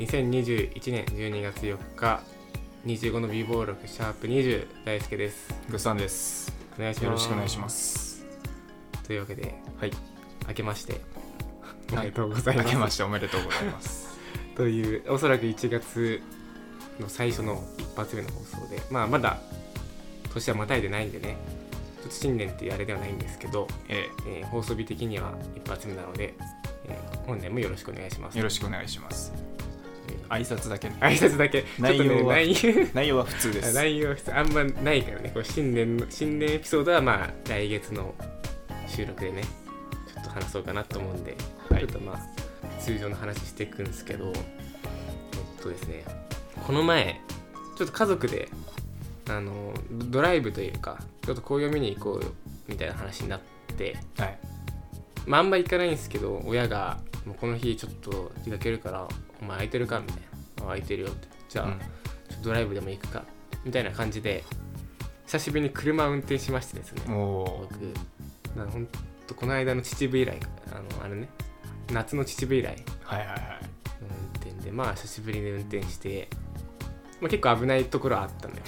2021年12月4日25の b 暴録シャープ20大輔です。グッサンです。お願いします。よろしくお願いします。というわけではい。明けまして。おめでとうございます、明けましておめでとうございます。というおそらく1月の最初の一発目の放送でまあまだ年はまたいでないんでね。ちょっと新年っていうあれではないんですけど、ええ。ー放送日的には一発目なので、えー本年もよろしくお願いします。えよろしくお願いします挨拶だけ。ね挨拶だけ。内容ねは内容。内容は普通です。内容はあんまないからね。こう新年の新年エピソードはまあ来月の収録でねちょっと話そうかなと思うんで、はい。ちょっとまあ通常の話していくんですけどえっとですねこの前ちょっと家族であのドライブというかちょっと紅葉見に行こうよみたいな話になってはい。まああんま行かないんですけど親がもうこの日ちょっと出かけるからお前空いてるか？みたいな。あ空いてるよって。じゃあ、うん。ドライブでも行くか？みたいな感じで久しぶりに車を運転しましてですね。僕。なほんとこの間の秩父以来あのあれね。夏の秩父以来。はいはいはい。の運転でまあ久しぶりに運転して、まあ、結構危ないところはあったのよ。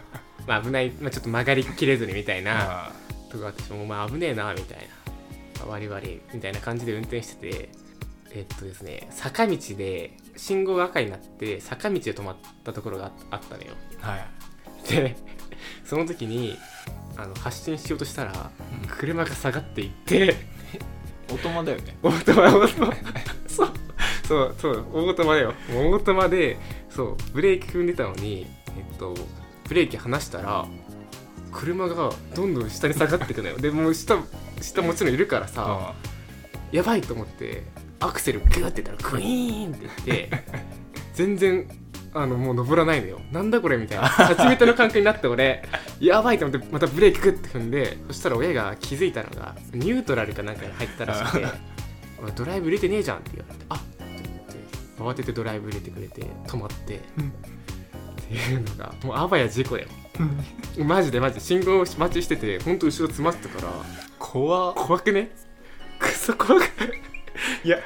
まあ危ない、まあ、ちょっと曲がりきれずにみたいなあとこがあってもうまあ危ねえなみたいな。割り割りみたいな感じで運転しててえっとですね坂道で信号が赤になって坂道で止まったところがああったのよ。ーはい。でその時にあの発進しようとしたらうん。車が下がっていってオートマだよね。オートマオートマそう。そうそうオートマだよ。オートマでそうブレーキ踏んでたのにえっとブレーキ離したら車がどんどん下に下がっていくのよ。でもう下下もちろんいるからさあやばいと思ってアクセルグーって言ったらグイーンって言って 全然あのもう登らないのよ。なんだこれみたいな。初めての感覚になって俺やばいと思ってまたブレーキグッて踏んでそしたら親が気づいたのがニュートラルかなんかに入ったらしくて「おいドライブ入れてねえじゃん」って言われて「あっ」って言って慌ててドライブ入れてくれて止まって。っていうのがもうあばや事故だよマジでマジで。信号待ちしててほんと後ろ詰まってたから怖っ。怖くね？クソ怖かったいや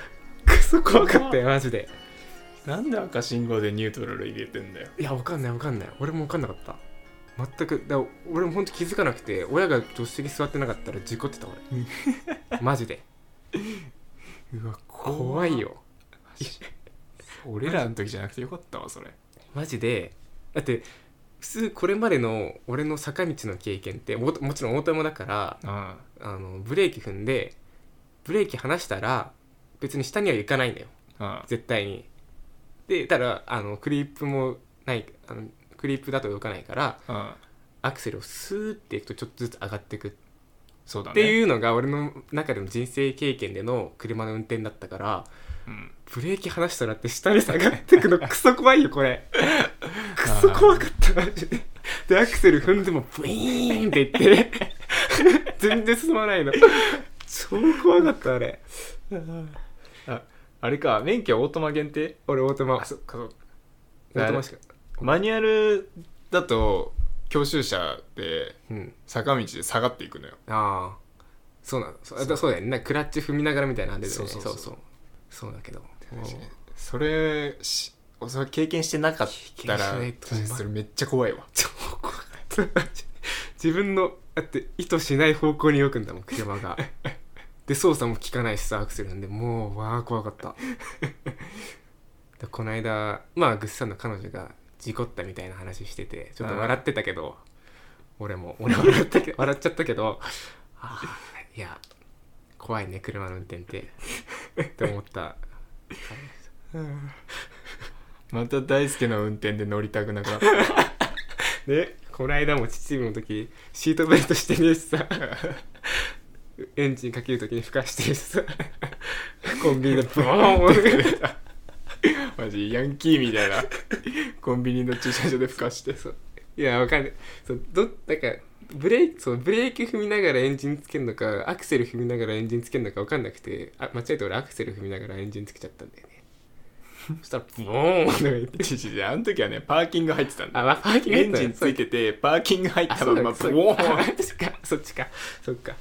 クソ怖かったよマジで。なんで赤信号でニュートラル入れてんだよ。いやわかんないわかんない。俺もわかんなかった。全くだ俺もほんと気づかなくて親が助手席座ってなかったら事故ってた俺。マジで。うわ怖いよ。俺らの時じゃなくてよかったわそれ。マジで。だって普通これまでの俺の坂道の経験ってももちろんオートマだからあ。あのブレーキ踏んでブレーキ離したら別に下には行かないんだよ。あ絶対に。でただあのクリップもないあのクリップだと動かないからあアクセルをスーっていくとちょっとずつ上がっていく。っそうだね。ていうのが俺の中での人生経験での車の運転だったからうん。ブレーキ離したらって下に下がっていくのクソ怖いよこれ。クソ怖かったマジで。でアクセル踏んでもブイーンっていって 全然進まないの。超怖かったあれ ああれか免許オートマ限定？俺オートマ。あそっかそっか。オートマしか。マニュアルだと教習車でうん。坂道で下がっていくのよ。ああ。そうなの。そう。そうそうだよね。なんかクラッチ踏みながらみたいなのあるよね。そうそうそう。そうそう。だけど。それしそれ経験してなかったら経験しないとそれめっちゃ怖いわ。超怖かった。自分のだって意図しない方向に動くんだもん車が で操作も効かないしさアクセルなんでもうわあ怖かった。でこの間まあグッサンの彼女が事故ったみたいな話しててちょっと笑ってたけど俺も俺笑ったけ笑っちゃったけどあーいや怖いね車の運転ってって思った。また大輔の運転で乗りたくなくなった。でこの間も秩父の時シートベルトしてねえしさエンジンかける時に吹かしてさ コンビニでブーン マジヤンキーみたいな。コンビニの駐車場でふかしてそう。いやわかんない。そうどなんかブレーキそうブレーキ踏みながらエンジンつけるのかアクセル踏みながらエンジンつけるのかわかんなくてあ間違えて俺アクセル踏みながらエンジンつけちゃったんだよね。そしたらブーンとか言って。ちちちあの時はねパーキング入ってたんだあ、まあ、パーキングエンジンついててパーキング入っあたままブーンそっちか。そっちか。そっか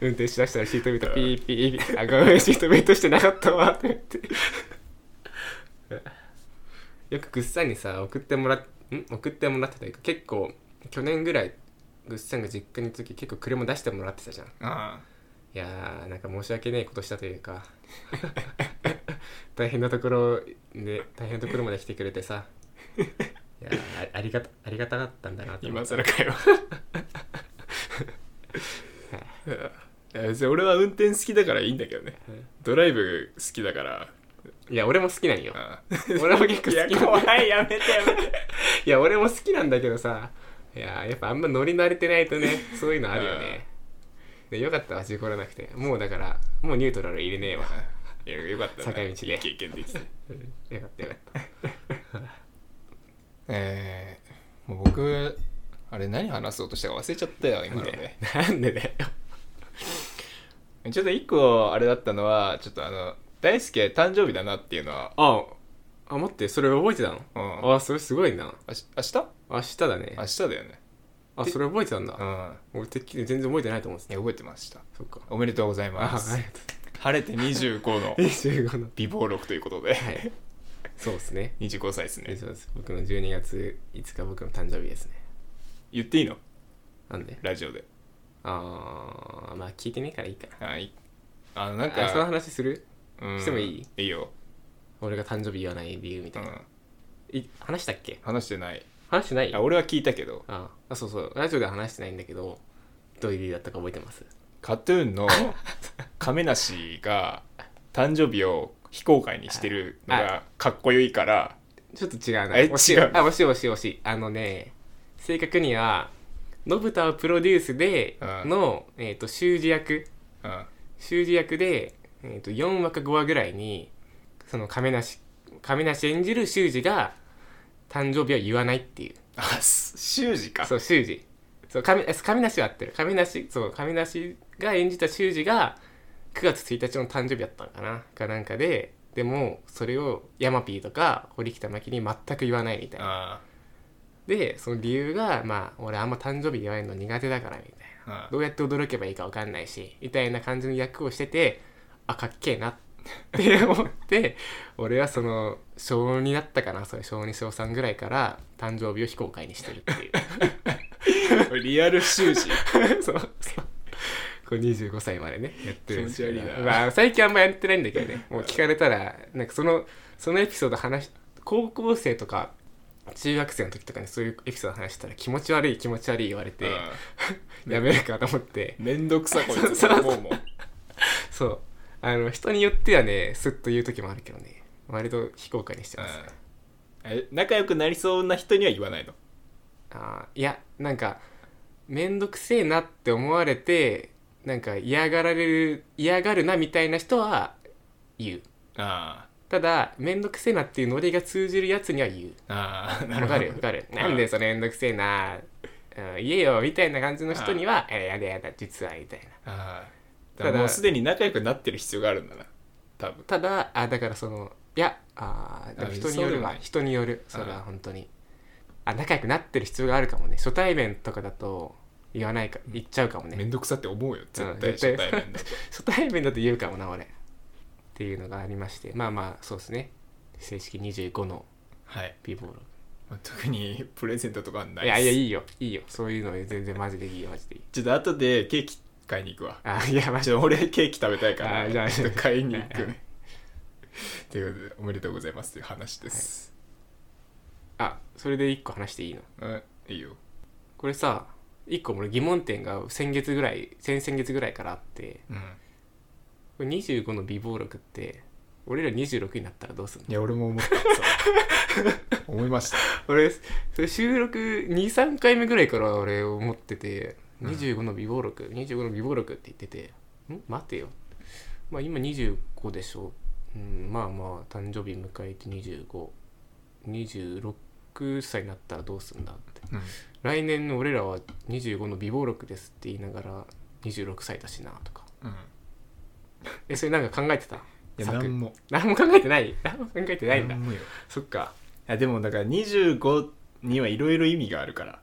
運転しだしたらシートベルトピーピー。ピーあごめんシートベルトしてなかったわって言って。よくぐっさんにさ送ってもらっん？送ってもらってた結構去年ぐらいぐっさんが実家にいた時結構車出してもらってたじゃん。あいやーなんか申し訳ねえことしたというか。大変なところで大変なところまで来てくれてさ。いやーあありがたありがたかったんだなって更かよ別に俺は運転好きだからいいんだけどね。ドライブ好きだから。いや俺も好きなんよ。あ俺も結構好き。なん怖いやめてやめて。いや俺も好きなんだけどさ。いやーやっぱあんま乗り慣れてないとねそういうのあるよね。でよかったわ事故らなくて。もうだからもうニュートラル入れねえわ。いやよかったね。坂道で。経験できてよかったよかった。えー、もう僕あれ何話そうとしたか忘れちゃったよ今のねなんでだよちょっと一個あれだったのはちょっとあの大輔誕生日だなっていうのは。ああ待ってそれ覚えてたの？うん。あそれすごいな。あし明日？明日だね。明日だよね。あそれ覚えてたんだ。うん。俺てっきり全然覚えてないと思ってた。いや覚えてました。そっか。おめでとうございあます晴れて25の う25の。美貌録ということで。はい。そうですね。25歳ですね。そうです。僕の12月5日僕の誕生日ですね。言っていいの？なんで？ラジオでああまあ聞いてねえからいいか。なはい。あのなんあそのか話する？うん。してもいい？いいよ、俺が誕生日言わない理由みたいな、うん、い話したっけ？話してない。話してない？あ俺は聞いたけど。ああそうそう。ラジオでは話してないんだけどどういう理由だったか覚えてます？カトゥーンの亀梨が誕生日を非公開にしてるのがかっこよいから。ちょっと違うな。え惜しい。違うあ惜しい惜しい惜しい。あのね正確には信太をプロデュースでうん。の、えー、と修二役。うん。修二役で、えー、と4話か5話ぐらいにその亀梨亀梨演じる修二が誕生日は言わないっていう。あ修二か。そう修二そう亀亀梨は合ってる。亀梨そう亀梨が演じた修二が9月1日の誕生日やったのかな。かなんかででもそれをヤマピーとか堀北真希に全く言わないみたいな。あでその理由がまあ俺あんま誕生日言われるの苦手だからみたいな。あどうやって驚けばいいか分かんないしみたいな感じの役をしててあかっけえな。って思って俺はその小2だったかな。それ小2小3ぐらいから誕生日を非公開にしてるっていう。リアル修二 そうそう。これ25歳までねやってるんですけど。気持ち悪いな。まあ最近あんまやってないんだけどね。もう聞かれたらなんかそのそのエピソード話し高校生とか中学生の時とかにそういうエピソード話したら気持ち悪い気持ち悪い言われて やめるかと思って。めんどくさこいつ。そうもう。もうそう。あの人によってはねスッと言う時もあるけどね。割と非公開にしてますね。え仲良くなりそうな人には言わないの？あーいやなんかめんどくせえなって思われてなんか嫌がられる嫌がるなみたいな人は言う。あただめんどくせえなっていうノリが通じるやつには言う。あああなわかるわかる。なんでそれめんどくせえな、うん、言えよみたいな感じの人には「えやだやだ実は」みたいな。ああただだからもうすでに仲良くなってる必要があるんだな多分。ただあだからそのいやあーでもあ人によるわ。そうでもない。人による。それは本当に。あ仲良くなってる必要があるかもね。初対面とかだと言わないか言っちゃうかもね。めんどくさって思うよ。絶うん対絶対。初対面だと 初対面だと言うかもな俺っていうのがありましてまあまあそうですね。正式25のはい。美貌録まあ特にプレゼントとかはないいやいやいいいよ。いいよ。そういうの全然マジでいいよ。マジでいい。ちょっと後でケーキ買いに行くわ。あいやマジちょっと俺ケーキ食べたいからあじゃあちょっと買いに行く。はいはい。ねということでおめでとうございますという話です、あそれで1個話していいの？うんいいよ。これさ1個俺疑問点が先月ぐらい先々月ぐらいからあってうんこれ25の美貌録って俺ら26になったらどうすんの？いや俺も思った。思いました。俺それ収録23回目ぐらいから俺思っててうん25の美貌録、25の美貌録って言っててん？待てよ。まあ今25でしょ、うん、まあまあ誕生日迎えて2526歳になったらどうすんだって。うん。来年の俺らは25の美貌録ですって言いながら26歳だしなとか。うん えそれなんか考えてた？いや策。何も。何も考えてない。何も考えてないんだ。そっか。いやでもだから25にはいろいろ意味があるから。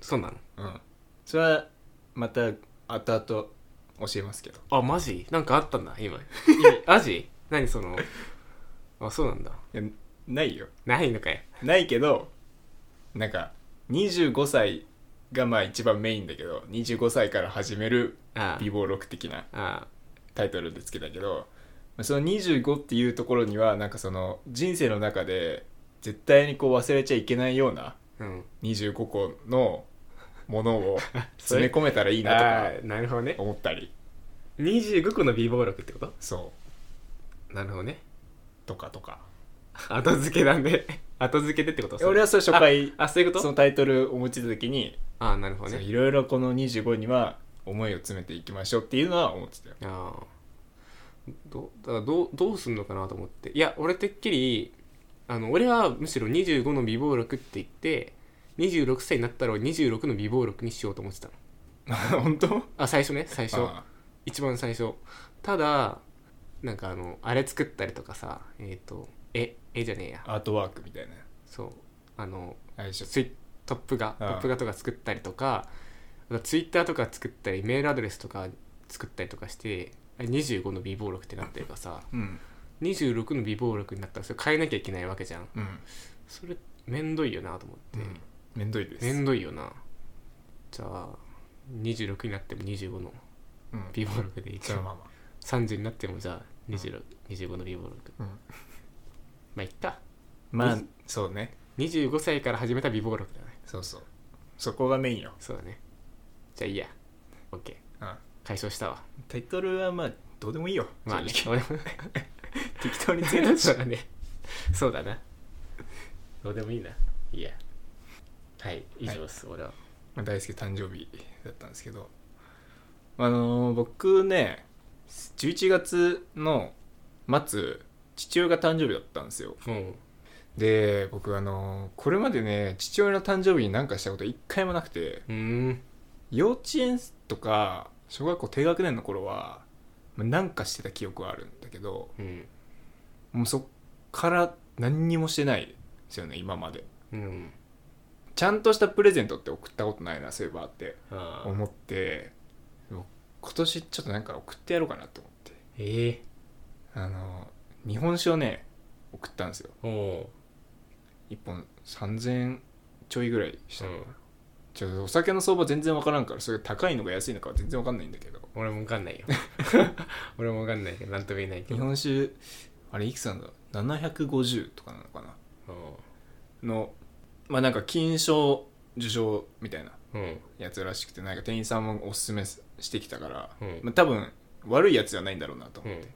そうなの？うん。それはまた後々教えますけど。あマジ？なんかあったんだ今。マジ？何その？あそうなんだ。いやないよ。ないのかよないけどなんか25歳がまあ一番メインだけど25歳から始めるあ美貌録的なあタイトルでつけたけどまあその25っていうところにはなんかその人生の中で絶対にこう忘れちゃいけないようなうん。25個のものを 詰め込めたらいいなとかなるほどね。思ったり。25個の美貌録ってこと？そう。なるほどね。とかとか。後付けなんで後付けでってこと？俺はそれ初回。あそういうこと？そのタイトル思いついた時にああなるほどね。いろいろこの25には思いを詰めていきましょうっていうのは思ってたよ。ああ。どだからどうどうすんのかなと思って。いや俺てっきりあの俺はむしろ25の美貌録って言って26歳になったら26の美貌録にしようと思ってたの。本当？あ最初ね最初。あ一番最初。ただなんかあのあれ作ったりとかさえっ、と絵絵じゃねえや。アートワークみたいな。そう。あのあれでしょ。ツイトップ画トップ画とか作ったりとかツイッターとか作ったりメールアドレスとか作ったりとかしてあれ25の美貌録ってなってるからさうん。26の美貌録になったらそれ変えなきゃいけないわけじゃん。うんそれめんどいよなと思って、うん。めんどいです。めんどいよな。じゃあ26になっても25のうん。美貌録でいいか。そのまま30になってもじゃあ26 25の美貌録。うん。まあいっか。まあそうね。25歳から始めた美貌録だね。そうそう。そこがメインよ。そうだねじゃあいいや。OK うん。解消したわ。タイトルはまあどうでもいいよ。まあね 適当につけたしそうだね。そうだな。どうでもいいな。いいや。はい以上です、俺は。まあ大好き誕生日だったんですけど。あのー僕ね11月の末父親が誕生日だったんですよ。うん。で僕あのーこれまでね父親の誕生日に何かしたこと一回もなくて。うーん幼稚園とか小学校低学年の頃はまあなんかしてた記憶はあるんだけどうん。もうそっから何にもしてないですよね今まで。うん。ちゃんとしたプレゼントって送ったことないなそういえばって思って今年ちょっとなんか送ってやろうかなと思って。ええあの日本酒をね送ったんですよ。おお1本3000円ちょいぐらいしたの、うんちょっとお酒の相場全然わからんからそれ高いのか安いのかは全然わかんないんだけど。俺もわかんないよ。俺もわかんないけどなんとも言えないけ日ど本酒あれいくつなんだ750とかなのかな？うのまあなんか金賞受賞みたいなやつらしくてなんか店員さんもおすすめしてきたから、うん。まあ、多分悪いやつじゃないんだろうなと思って、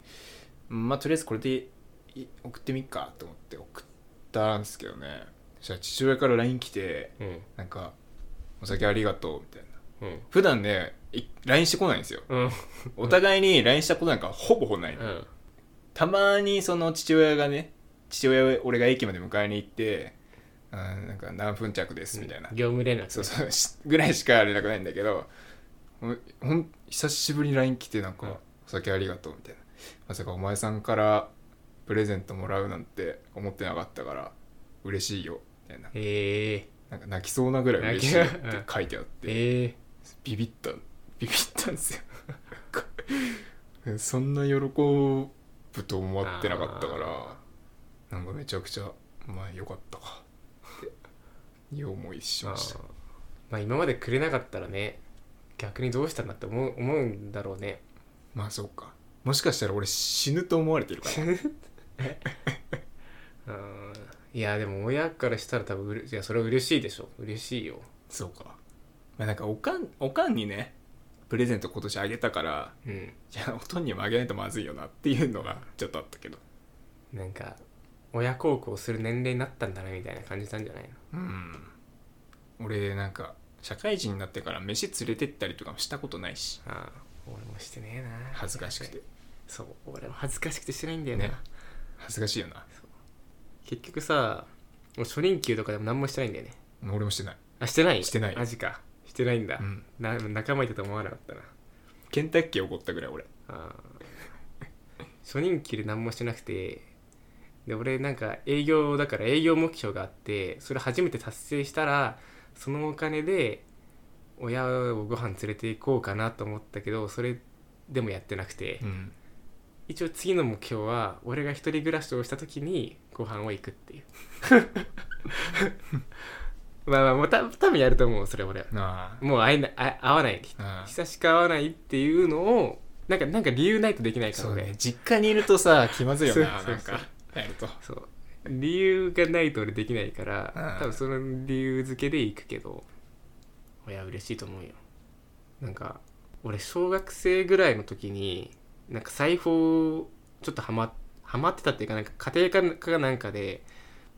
うん。まあとりあえずこれでい送ってみっかと思って送ったんですけどね。そしたら父親から LINE 来てうん。なんか「お酒ありがとう」みたいな。うん。普段ねい LINE してこないんですよ。うん。お互いに LINE したことなんかほぼほぼない、うん。たまにその父親がね父親を俺が駅まで迎えに行って「あーなんか何分着です」みたいな、業務連絡。そうそうしぐらいしか連絡ないんだけどほん久しぶりに LINE 来てなんかうん「お酒ありがとう」みたいな。まさかお前さんからプレゼントもらうなんて思ってなかったから嬉しいよみたいな。ええなんか泣きそうなぐらい嬉しいよって書いてあってええビビった ビビったんですよ。そんな喜ぶと思ってなかったからなんかめちゃくちゃまあよかったかっていう思いしまあましたまあ今までくれなかったらね逆にどうしたんだって思う思うんだろうね。まあそうか。もしかしたら俺死ぬと思われてるから。うんいやでも親からしたら多分うれいやそれは嬉しいでしょ。嬉しいよ。そうか。まあなんかおかんおかんにねプレゼント今年あげたからうん。いやおとんにもあげないとまずいよなっていうのがちょっとあったけど。なんか親孝行する年齢になったんだなみたいな感じたんじゃないの？うん。俺なんか社会人になってから飯連れてったりとかもしたことないし。ああ俺もしてねえな。恥ずかしくて。そう俺も恥ずかしくてしてないんだよな、ね。恥ずかしいよな結局さもう初任給とかでも何もしてないんだよね。俺もしてない。あしてない？してない。マジか。してないんだ、うん。な仲間いたと思わなかったな。ケンタッキー怒ったぐらい俺。あー。初任給で何もしてなくてで俺なんか営業だから営業目標があってそれ初めて達成したらそのお金で親をご飯連れて行こうかなと思ったけどそれでもやってなくて、うん。一応次の目標は俺が一人暮らしをした時にご飯を行くっていう。まあまあもうた多分やると思うそれ俺あもう会えないあ会わない。あ久しく会わないっていうのをなんかなんか理由ないとできないから俺そうね。実家にいるとさ気まずいよなそうなんかやると。そう。理由がないと俺できないからうん多分その理由付けで行くけどいや嬉しいと思うよ。なんか俺小学生ぐらいの時になんか裁縫ちょっとハマハマってたっていうかなんか家庭科かなんかで、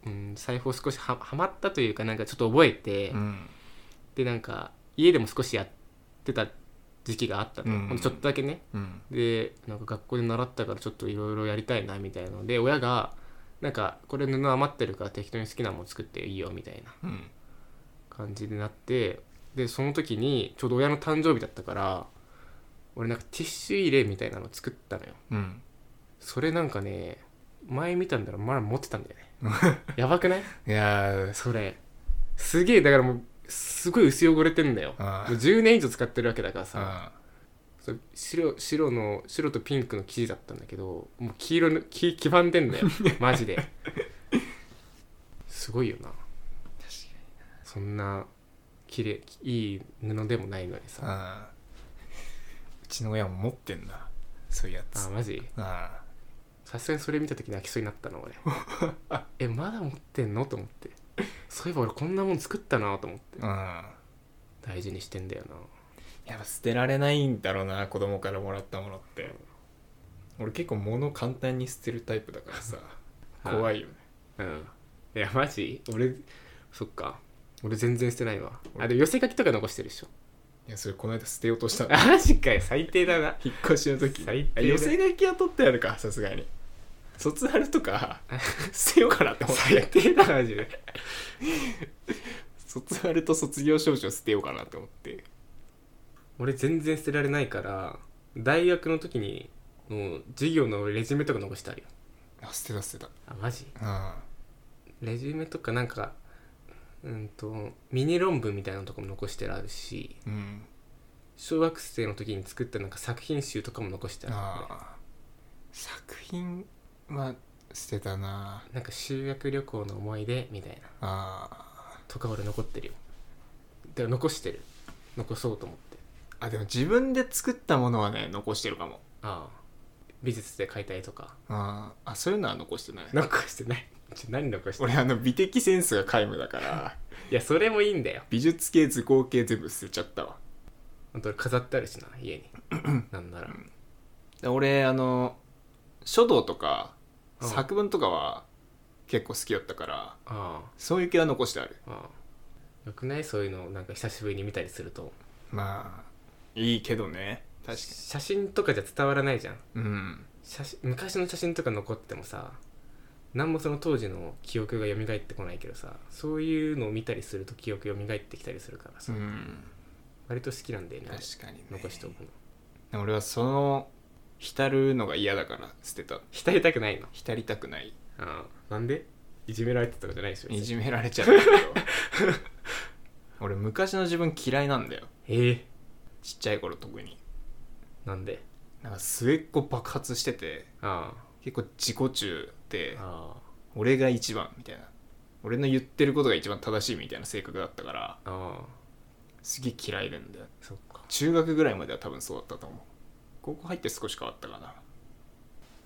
うん、裁縫少しはハマったというかなんかちょっと覚えて、うん。でなんか家でも少しやってた時期があったの、うん。ほんとちょっとだけね。うん。でなんか学校で習ったからちょっといろいろやりたいなみたいなの。で親がなんかこれ布余ってるから適当に好きなもの作っていいよみたいなうん。感じになってでその時にちょうど親の誕生日だったから俺なんかティッシュ入れみたいなの作ったのよ。うんそれなんかね前見たんだらまだ持ってたんだよね。やばくない？いやー。それ。すげえだからもうすごい薄汚れてんだよ。あもう10年以上使ってるわけだからさ。白白の白とピンクの生地だったんだけどもう黄色の黄黄ばんでんだよ。マジで。すごいよな。そんな綺麗いい布でもないのにさ。あうちの親も持ってんだそういうやつ。あマジ？あさすがにそれ見た時泣きそうになったの俺。えまだ持ってんの？と思って。そういえば俺こんなもん作ったなと思って。あ大事にしてんだよな。やっぱ捨てられないんだろうな子供からもらったものって。俺結構物簡単に捨てるタイプだからさ 怖いよね。うん。いやマジ？俺そっか。俺全然捨てないわ。あでも寄せ書きとか残してるでしょ。いやそれこの間捨てようとしたの。マジかよ。最低だな。引っ越しの時最低寄せ書きは取ってあるかさすがに卒アルとか 捨てようかなって思って。最低だマジで卒アルと卒業証書捨てようかなって思って。俺全然捨てられないから大学の時にもう授業のレジュメとか残してあるよあ捨てた捨てた。あマジ？あレジュメとかなんかうんとミニ論文みたいなのとかも残してあるしあうん。小学生の時に作ったなんか作品集とかも残してあるああ作品は捨てたな。なんか修学旅行の思い出みたいな。あとか俺残ってるよ。でも残してる。残そうと思って。あでも自分で作ったものはね残してるかも。ああ。美術で描いた絵とか。ああそういうのは残してない。残してない。ちょ何残して俺あの美的センスが皆無だから。いやそれもいいんだよ。美術系図工系全部捨てちゃったわ。本当に飾ってあるしな家に。なんなら。で俺あの書道とかうん。作文とかは結構好きだったからああそういう系は残してある。ああよくない？そういうのなんか久しぶりに見たりすると。まあいいけどね。確か写真とかじゃ伝わらないじゃん。にうん。写真昔の写真とか残ってもさ何もその当時の記憶が蘇ってこないけどさそういうのを見たりすると記憶蘇ってきたりするからさ、うん。割と好きなんだよね確かにね。残しておくの。俺はその浸るのが嫌だから捨てた。浸りたくないの？浸りたくない。ああなんで？いじめられてたとかじゃないでしょ？別にいじめられちゃったけど俺昔の自分嫌いなんだよ。ええちっちゃい頃特に。なんで？なんか末っ子爆発しててあ結構自己中で俺が一番みたいな。俺の言ってることが一番正しいみたいな性格だったからすげえ嫌いなんだよ。そっか。中学ぐらいまでは多分そうだったと思う高校入って少し変わったかな。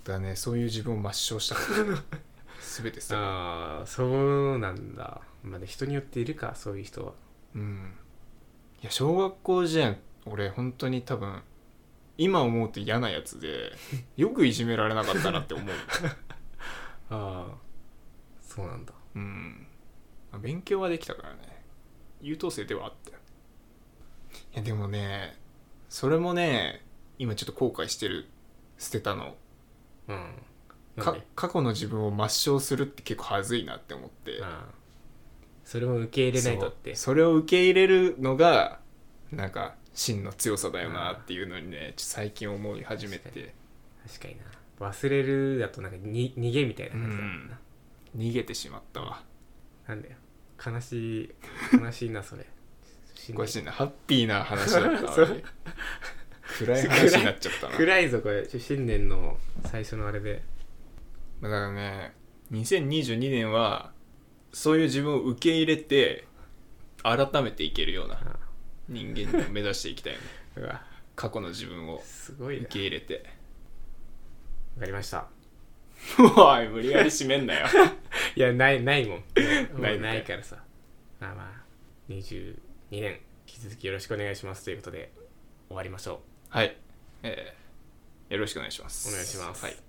だねそういう自分を抹消した 全てさああそうなんだ。まあね人によっているかそういう人は。うん。いや小学校時代俺本当に多分今思うと嫌なやつで よくいじめられなかったなって思う。ああそうなんだ。うん。まあ勉強はできたからね。優等生ではあったよ。いやでもねそれもね今ちょっと後悔してる捨てたの。うん。かで過去の自分を抹消するって結構恥ずいなって思って。ああそれも受け入れないとって。それを受け入れるのがなんか真の強さだよなっていうのにねちょっと最近思い始めて。確かに。な忘れるだとなんかに逃げみたいな感じだもんな、逃げてしまったわ。なんだよ。悲しい 悲しいなそれ。しんどいおかしいなハッピーな話だったわ。そう暗い話になっちゃったな。暗いぞこれ。新年の最初のあれで。だからね2022年はそういう自分を受け入れて改めていけるようなあ人間を目指していきたいよね。過去の自分をすごいな。受け入れて。わかりました。おい無理やり締めんなよ。いやないないもん。ないないからさ。まあまあ22年引き続きよろしくお願いしますということで終わりましょはい、えーよろしくお願いします。お願いします。はい